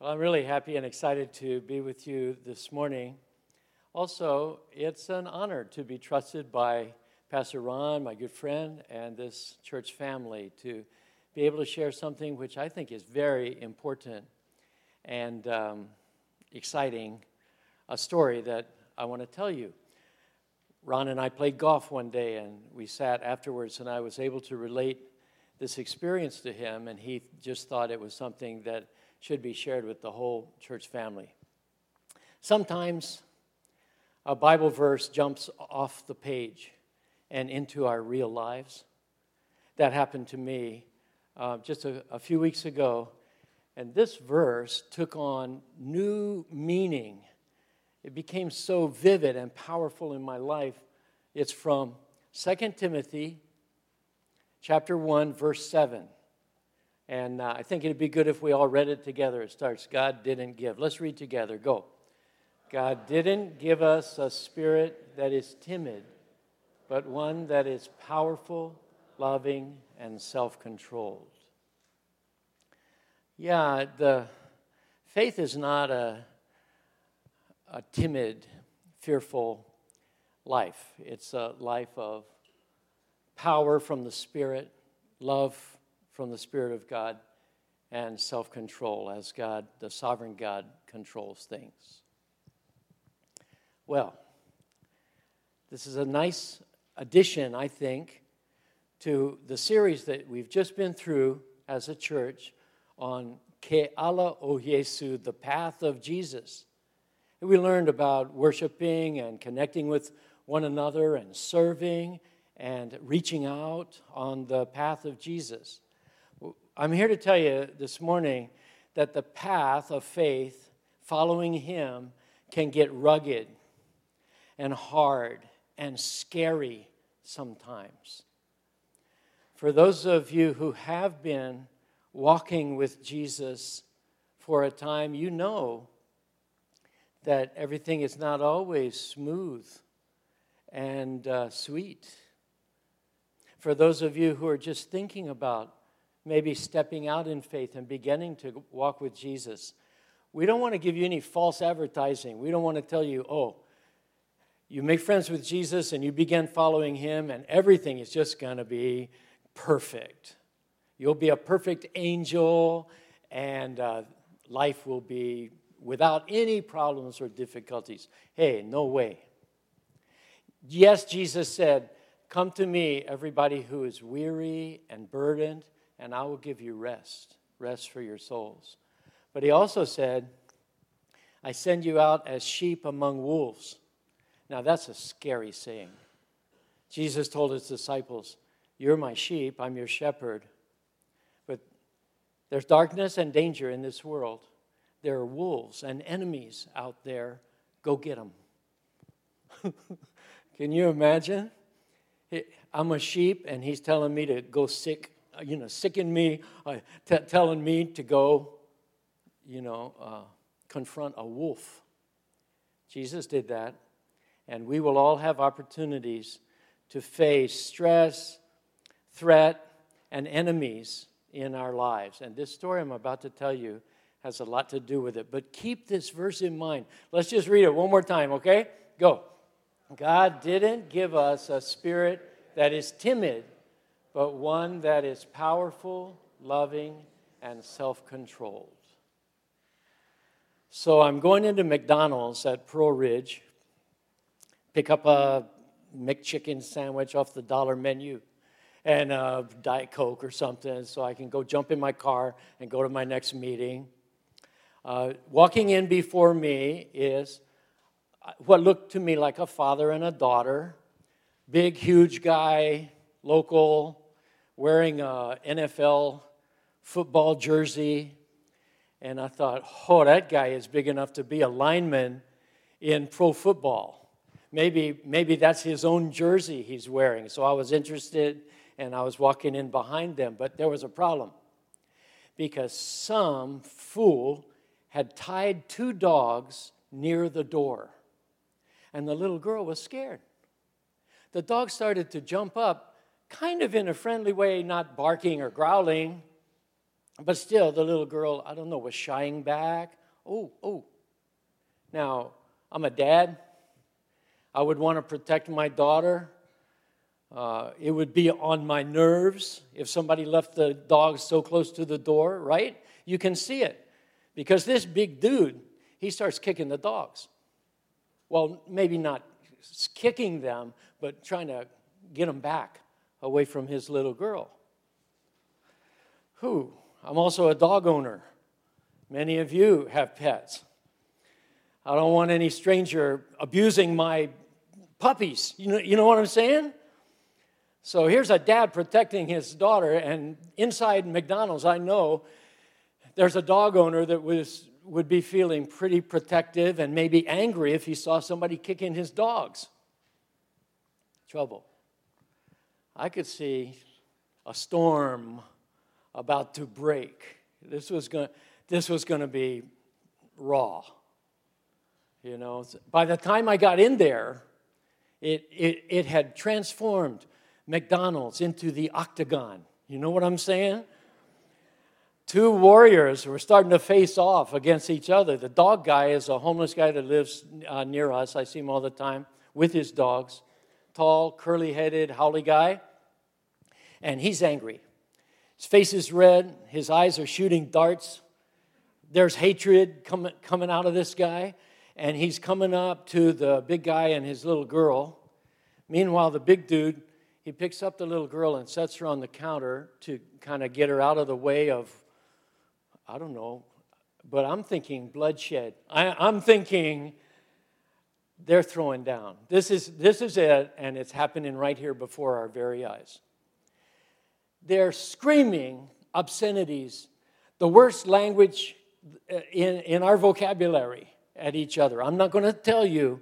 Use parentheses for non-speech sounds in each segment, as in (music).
Well, I'm really happy and excited to be with you this morning. Also, it's an honor to be trusted by Pastor Ron, my good friend, and this church family to be able to share something which I think is very important and um, exciting a story that I want to tell you. Ron and I played golf one day, and we sat afterwards, and I was able to relate this experience to him, and he just thought it was something that should be shared with the whole church family. Sometimes a Bible verse jumps off the page and into our real lives. That happened to me uh, just a, a few weeks ago, and this verse took on new meaning. It became so vivid and powerful in my life. It's from 2 Timothy chapter 1 verse 7. And uh, I think it'd be good if we all read it together. It starts, God didn't give. Let's read together. Go. God didn't give us a spirit that is timid, but one that is powerful, loving, and self controlled. Yeah, the faith is not a, a timid, fearful life. It's a life of power from the Spirit, love from the Spirit of God and self control as God, the sovereign God, controls things. Well, this is a nice addition, I think, to the series that we've just been through as a church on Ke ala o Yesu, the path of Jesus. We learned about worshiping and connecting with one another and serving and reaching out on the path of Jesus. I'm here to tell you this morning that the path of faith, following Him, can get rugged and hard and scary sometimes. For those of you who have been walking with Jesus for a time, you know that everything is not always smooth and uh, sweet. For those of you who are just thinking about maybe stepping out in faith and beginning to walk with Jesus. We don't want to give you any false advertising. We don't want to tell you, oh, you make friends with Jesus and you begin following him, and everything is just going to be perfect. You'll be a perfect angel, and uh, life will be without any problems or difficulties. Hey, no way. Yes, Jesus said, Come to me, everybody who is weary and burdened, and I will give you rest, rest for your souls. But he also said, I send you out as sheep among wolves. Now, that's a scary saying. Jesus told his disciples, You're my sheep, I'm your shepherd. But there's darkness and danger in this world. There are wolves and enemies out there. Go get them. (laughs) Can you imagine? I'm a sheep, and he's telling me to go sick you know, sicking me, uh, t- telling me to go, you know, uh, confront a wolf. Jesus did that. And we will all have opportunities to face stress, threat, and enemies in our lives. And this story I'm about to tell you has a lot to do with it. But keep this verse in mind. Let's just read it one more time, okay? Go. God didn't give us a spirit that is timid but one that is powerful, loving, and self controlled. So I'm going into McDonald's at Pearl Ridge, pick up a McChicken sandwich off the dollar menu and a Diet Coke or something so I can go jump in my car and go to my next meeting. Uh, walking in before me is what looked to me like a father and a daughter, big, huge guy, local, wearing a NFL football jersey. And I thought, oh, that guy is big enough to be a lineman in pro football. Maybe, maybe that's his own jersey he's wearing. So I was interested and I was walking in behind them. But there was a problem because some fool had tied two dogs near the door. And the little girl was scared. The dog started to jump up kind of in a friendly way, not barking or growling. But still, the little girl, I don't know, was shying back. Oh, oh. Now, I'm a dad. I would want to protect my daughter. Uh, it would be on my nerves if somebody left the dog so close to the door, right? You can see it. Because this big dude, he starts kicking the dogs. Well, maybe not kicking them, but trying to get them back away from his little girl. Who? I'm also a dog owner. Many of you have pets. I don't want any stranger abusing my puppies. You know, you know what I'm saying? So here's a dad protecting his daughter, and inside McDonald's, I know there's a dog owner that was, would be feeling pretty protective and maybe angry if he saw somebody kicking his dogs. Trouble. I could see a storm about to break. This was going this was going to be raw. You know, by the time I got in there, it, it, it had transformed McDonald's into the octagon. You know what I'm saying? Two warriors were starting to face off against each other. The dog guy is a homeless guy that lives uh, near us. I see him all the time with his dogs. Tall, curly headed, haole guy. And he's angry. His face is red, his eyes are shooting darts. There's hatred coming, coming out of this guy, and he's coming up to the big guy and his little girl. Meanwhile, the big dude, he picks up the little girl and sets her on the counter to kind of get her out of the way of, I don't know, but I'm thinking bloodshed. I, am thinking they're throwing down. This is, this is it, and it's happening right here before our very eyes. They're screaming obscenities, the worst language uh, in, in our vocabulary at each other. I'm not going to tell you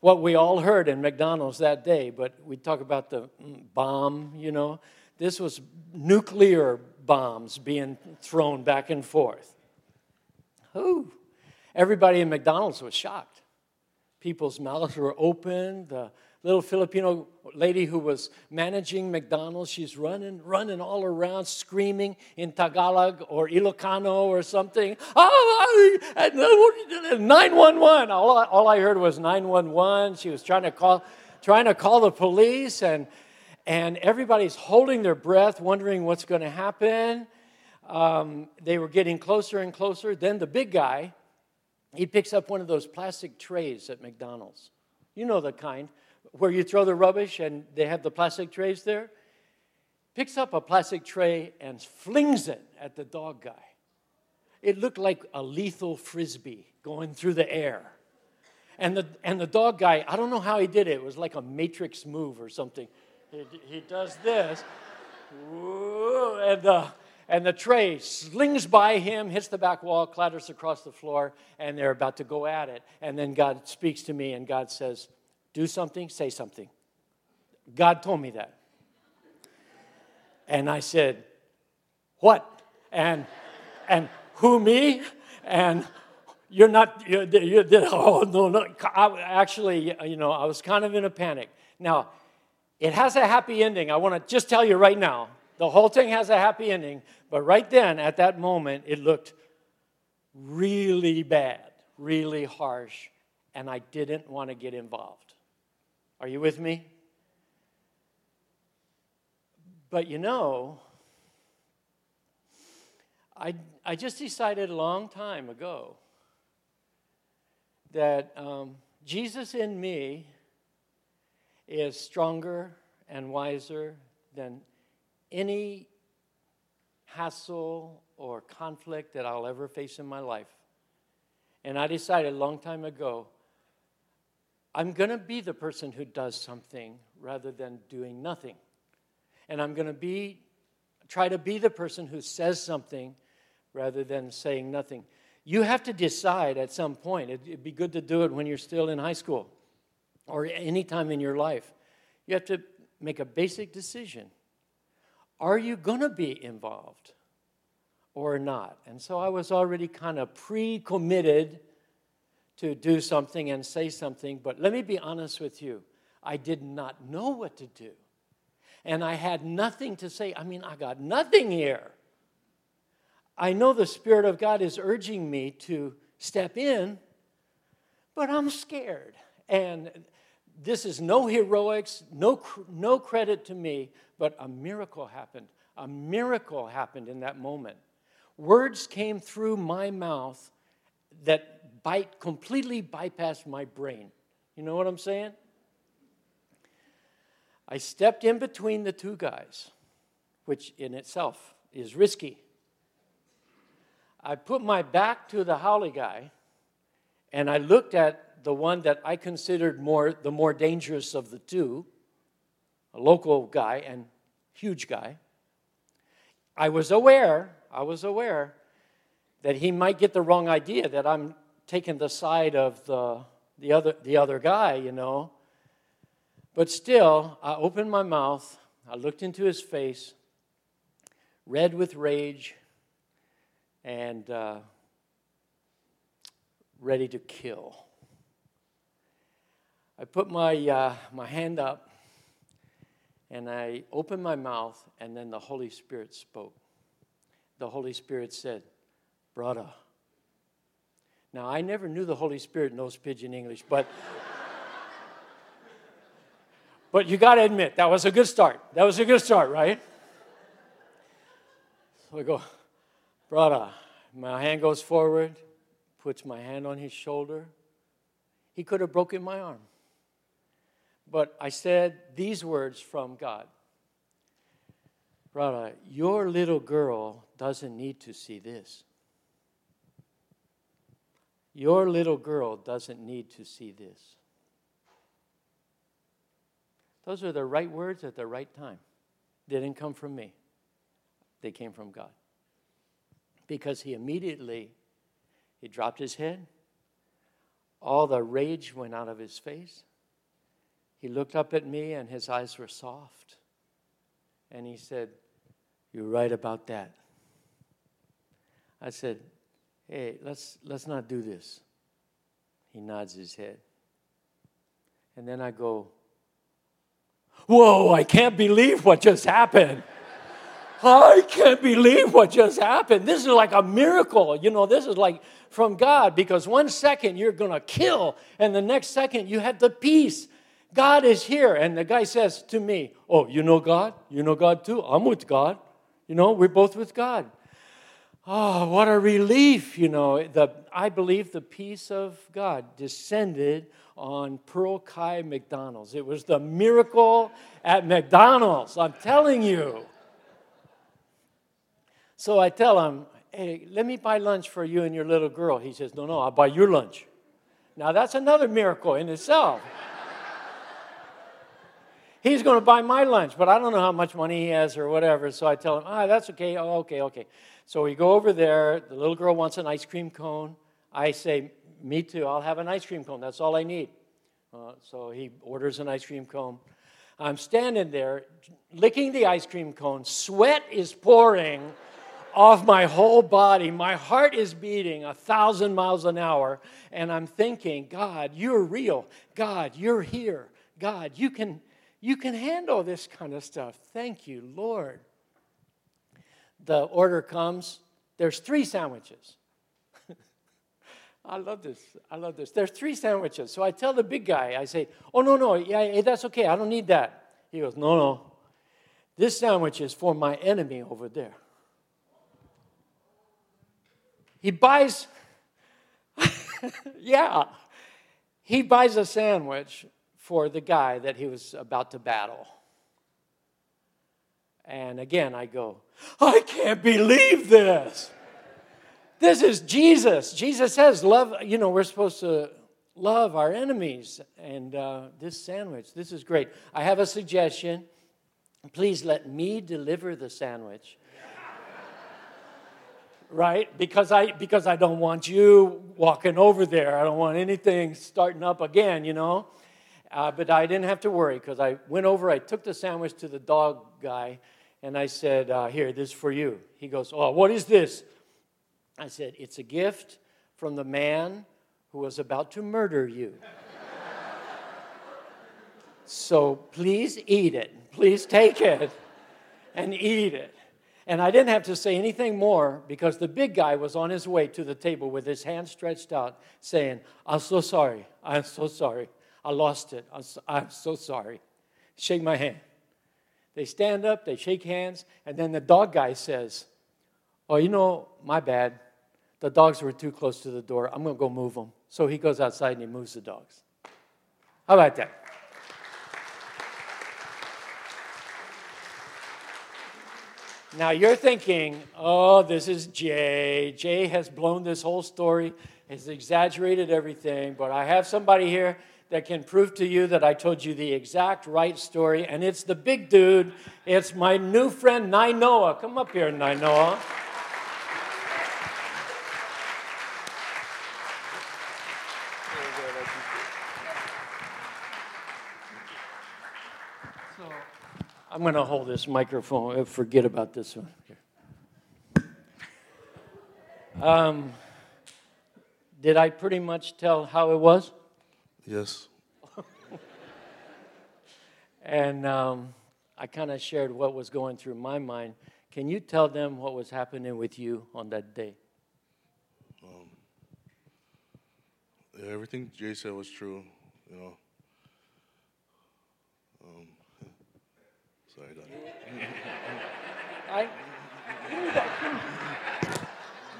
what we all heard in McDonald's that day, but we talk about the mm, bomb, you know. This was nuclear bombs being thrown back and forth. Ooh. Everybody in McDonald's was shocked. People's mouths were open. The little Filipino lady who was managing McDonald's. She's running, running all around, screaming in Tagalog or Ilocano or something. Oh, 911. All, all I heard was 911. She was trying to call, trying to call the police, and, and everybody's holding their breath, wondering what's going to happen. Um, they were getting closer and closer. Then the big guy, he picks up one of those plastic trays at McDonald's. You know the kind where you throw the rubbish and they have the plastic trays there, picks up a plastic tray and flings it at the dog guy. It looked like a lethal frisbee going through the air. And the, and the dog guy, I don't know how he did it, it was like a matrix move or something. He, he does this, and the, and the tray slings by him, hits the back wall, clatters across the floor, and they're about to go at it. And then God speaks to me, and God says, do something, say something. God told me that. And I said, What? And, and who, me? And you're not, you're, you're, oh, no, no. I, actually, you know, I was kind of in a panic. Now, it has a happy ending. I want to just tell you right now the whole thing has a happy ending. But right then, at that moment, it looked really bad, really harsh, and I didn't want to get involved. Are you with me? But you know, I, I just decided a long time ago that um, Jesus in me is stronger and wiser than any hassle or conflict that I'll ever face in my life. And I decided a long time ago I'm going to be the person who does something rather than doing nothing. And I'm going to be try to be the person who says something rather than saying nothing. You have to decide at some point. It'd be good to do it when you're still in high school or any time in your life. You have to make a basic decision. Are you going to be involved or not? And so I was already kind of pre committed to do something and say something, but let me be honest with you. I did not know what to do. And I had nothing to say. I mean, I got nothing here. I know the Spirit of God is urging me to step in, but I'm scared. And this is no heroics, no, no credit to me, but a miracle happened. A miracle happened in that moment. Words came through my mouth that bite, completely bypassed my brain. You know what I'm saying? I stepped in between the two guys, which in itself is risky. I put my back to the haole guy, and I looked at the one that I considered more the more dangerous of the two, a local guy and huge guy. I was aware, I was aware that he might get the wrong idea that I'm taking the side of the, the, other, the other guy, you know. But still, I opened my mouth, I looked into his face, red with rage, and uh, ready to kill. I put my, uh, my hand up and I opened my mouth, and then the Holy Spirit spoke. The Holy Spirit said, Brother. Now, I never knew the Holy Spirit knows pidgin English, but. (laughs) but you got to admit, that was a good start. That was a good start, right? So I go, brother. My hand goes forward, puts my hand on his shoulder. He could have broken my arm. But I said these words from God Brother, your little girl doesn't need to see this. Your little girl doesn't need to see this. Those are the right words at the right time. They didn't come from me, they came from God. Because he immediately he dropped his head. All the rage went out of his face. He looked up at me and his eyes were soft. And he said, You're right about that. I said, Hey, let's, let's not do this. He nods his head. And then I go, Whoa, I can't believe what just happened. I can't believe what just happened. This is like a miracle. You know, this is like from God because one second you're going to kill, and the next second you had the peace God is here. And the guy says to me, Oh, you know God? You know God too? I'm with God. You know, we're both with God. Oh, what a relief, you know. The, I believe the peace of God descended on Pearl Kai McDonald's. It was the miracle at McDonald's, I'm telling you. So I tell him, hey, let me buy lunch for you and your little girl. He says, no, no, I'll buy your lunch. Now that's another miracle in itself. (laughs) He's going to buy my lunch, but I don't know how much money he has or whatever. So I tell him, ah, that's okay. Oh, okay, okay. So we go over there. The little girl wants an ice cream cone. I say, me too. I'll have an ice cream cone. That's all I need. Uh, so he orders an ice cream cone. I'm standing there licking the ice cream cone. Sweat is pouring off my whole body. My heart is beating a thousand miles an hour. And I'm thinking, God, you're real. God, you're here. God, you can you can handle this kind of stuff. Thank you, Lord. The order comes, there's three sandwiches. (laughs) I love this. I love this. There's three sandwiches. So I tell the big guy, I say, Oh, no, no, yeah, that's okay. I don't need that. He goes, No, no. This sandwich is for my enemy over there. He buys, (laughs) yeah, he buys a sandwich for the guy that he was about to battle. And again, I go, I can't believe this. This is Jesus. Jesus says, love, you know, we're supposed to love our enemies. And uh, this sandwich, this is great. I have a suggestion. Please let me deliver the sandwich. (laughs) right? Because I because I don't want you walking over there. I don't want anything starting up again, you know. Uh, but I didn't have to worry because I went over, I took the sandwich to the dog guy, and I said, uh, Here, this is for you. He goes, Oh, what is this? I said, It's a gift from the man who was about to murder you. so please eat it. Please take it and eat it. And I didn't have to say anything more because the big guy was on his way to the table with his hand stretched out, saying, I'm so sorry. I'm so sorry. I lost it. I'm so, I'm so sorry. Shake my hand. They stand up, they shake hands, and then the dog guy says, Oh, you know, my bad. The dogs were too close to the door. I'm going to go move them. So he goes outside and he moves the dogs. How about that? Now you're thinking, oh, this is Jay. Jay has blown this whole story, has exaggerated everything, but I have somebody here that can prove to you that I told you the exact right story, and it's the big dude. It's my new friend, Nainoa. Come up here, Nainoa. I'm going to hold this microphone. Forget about this one. Um, did I pretty much tell how it was? Yes. (laughs) and um, I kind of shared what was going through my mind. Can you tell them what was happening with you on that day? Um, yeah, everything Jay said was true. You know, (laughs) Sorry, (laughs) I,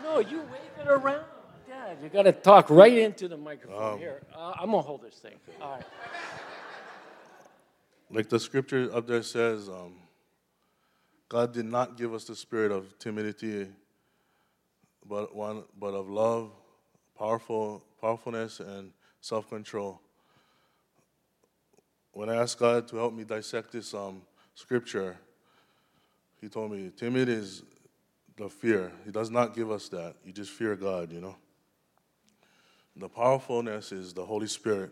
no, you wave it around. Dad, you got to talk right into the microphone. Um, Here, uh, I'm going to hold this thing. All right. Like the scripture up there says, um, God did not give us the spirit of timidity, but one, but of love, powerful, powerfulness, and self-control. When I asked God to help me dissect this um, scripture, he told me, timid is the fear. He does not give us that. You just fear God, you know. The powerfulness is the Holy Spirit.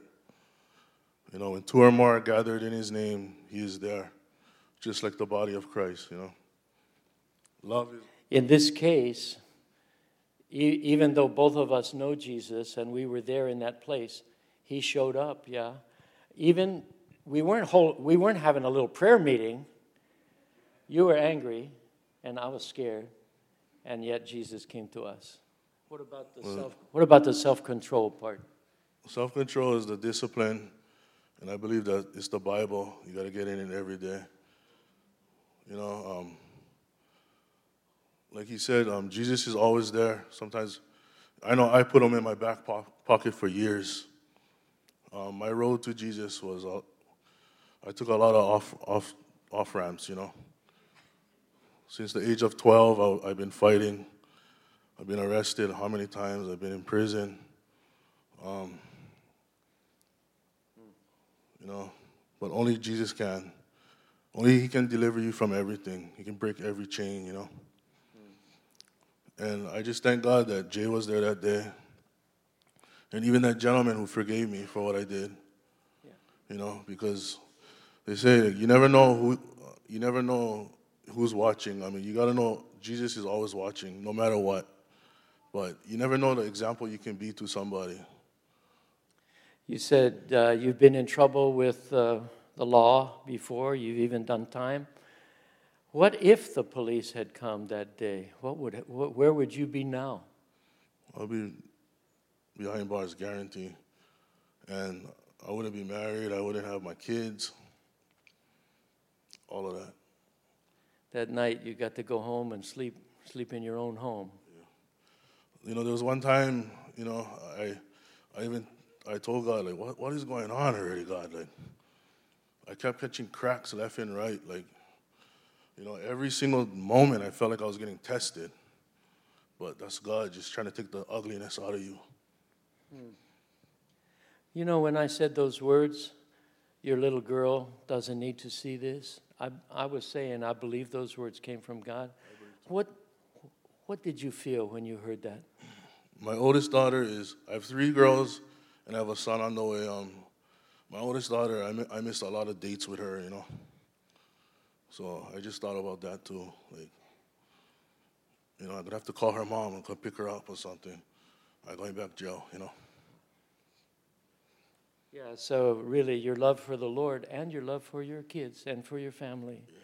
You know, when two or more are gathered in His name, He is there, just like the body of Christ, you know. Love is. In this case, e- even though both of us know Jesus and we were there in that place, He showed up, yeah. Even we weren't, hold, we weren't having a little prayer meeting. You were angry, and I was scared, and yet Jesus came to us. What about the self? What about the self-control part? Self-control is the discipline, and I believe that it's the Bible. You got to get in it every day. You know, um, like he said, um, Jesus is always there. Sometimes, I know I put him in my back po- pocket for years. Um, my road to Jesus was uh, I took a lot of off, off, off ramps, you know. Since the age of 12, I, have been fighting. I've been arrested how many times? I've been in prison. Um, you know, but only Jesus can. Only He can deliver you from everything. He can break every chain, you know. And I just thank God that Jay was there that day. And even that gentleman who forgave me for what I did. Yeah. You know, because they say you never know who you never know who's watching. I mean, you got to know Jesus is always watching, no matter what. But you never know the example you can be to somebody. You said uh, you've been in trouble with uh, the law before. You've even done time. What if the police had come that day? What would, where would you be now? I'll be behind bars, guarantee. And I wouldn't be married. I wouldn't have my kids all of that. That night, you got to go home and sleep, sleep in your own home. You know, there was one time, you know, I, I even, I told God, like, what, what is going on already, God? Like, I kept catching cracks left and right. Like, you know, every single moment I felt like I was getting tested. But that's God just trying to take the ugliness out of you. You know, when I said those words, your little girl doesn't need to see this. I, I was saying, I believe those words came from God. What, what did you feel when you heard that? My oldest daughter is, I have three girls and I have a son on the way. Um, my oldest daughter, I, I missed a lot of dates with her, you know. So I just thought about that too. Like, you know, I'm gonna have to call her mom and come pick her up or something. I'm going back to jail, you know. Yeah, so really, your love for the Lord and your love for your kids and for your family. Yeah.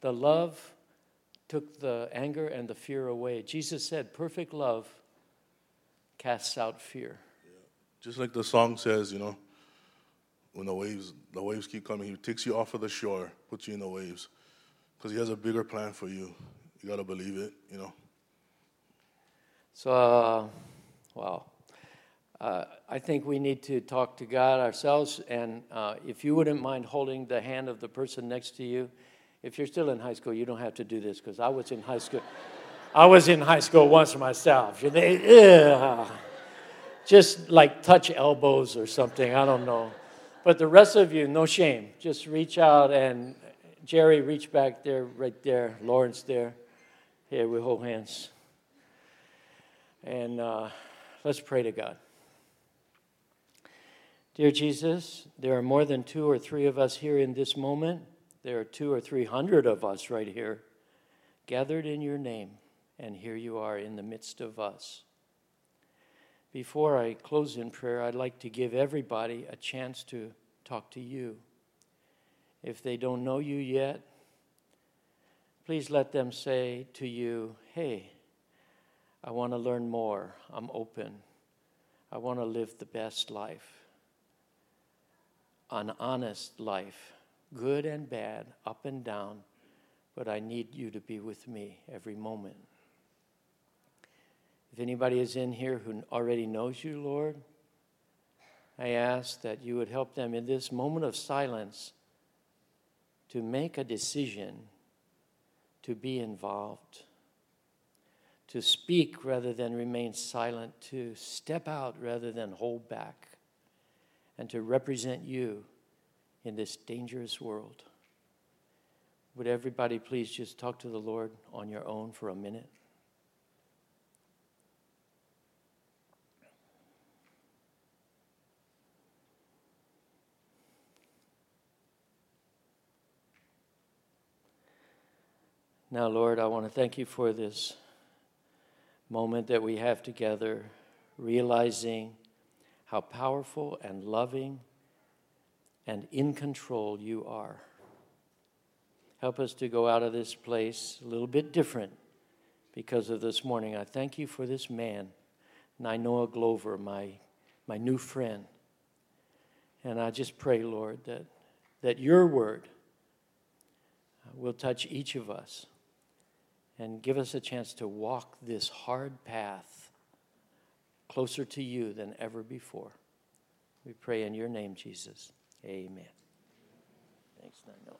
The love took the anger and the fear away. Jesus said, Perfect love casts out fear. Just like the song says, you know, when the waves the waves keep coming, he takes you off of the shore, puts you in the waves, because he has a bigger plan for you. You gotta believe it, you know. So, uh, wow. Uh, I think we need to talk to God ourselves, and uh, if you wouldn't mind holding the hand of the person next to you, if you're still in high school, you don't have to do this because I was in high school. I was in high school once myself. Just like touch elbows or something. I don't know. But the rest of you, no shame. Just reach out and Jerry, reach back there, right there. Lawrence there. Here, we hold hands. And uh, let's pray to God. Dear Jesus, there are more than two or three of us here in this moment. There are two or three hundred of us right here, gathered in your name, and here you are in the midst of us. Before I close in prayer, I'd like to give everybody a chance to talk to you. If they don't know you yet, please let them say to you, Hey, I want to learn more. I'm open. I want to live the best life, an honest life, good and bad, up and down, but I need you to be with me every moment. If anybody is in here who already knows you, Lord, I ask that you would help them in this moment of silence to make a decision to be involved, to speak rather than remain silent, to step out rather than hold back, and to represent you in this dangerous world. Would everybody please just talk to the Lord on your own for a minute? Now, Lord, I want to thank you for this moment that we have together, realizing how powerful and loving and in control you are. Help us to go out of this place a little bit different because of this morning. I thank you for this man, Nainoa Glover, my, my new friend. And I just pray, Lord, that, that your word uh, will touch each of us and give us a chance to walk this hard path closer to you than ever before. We pray in your name, Jesus. Amen. Thanks, Nano.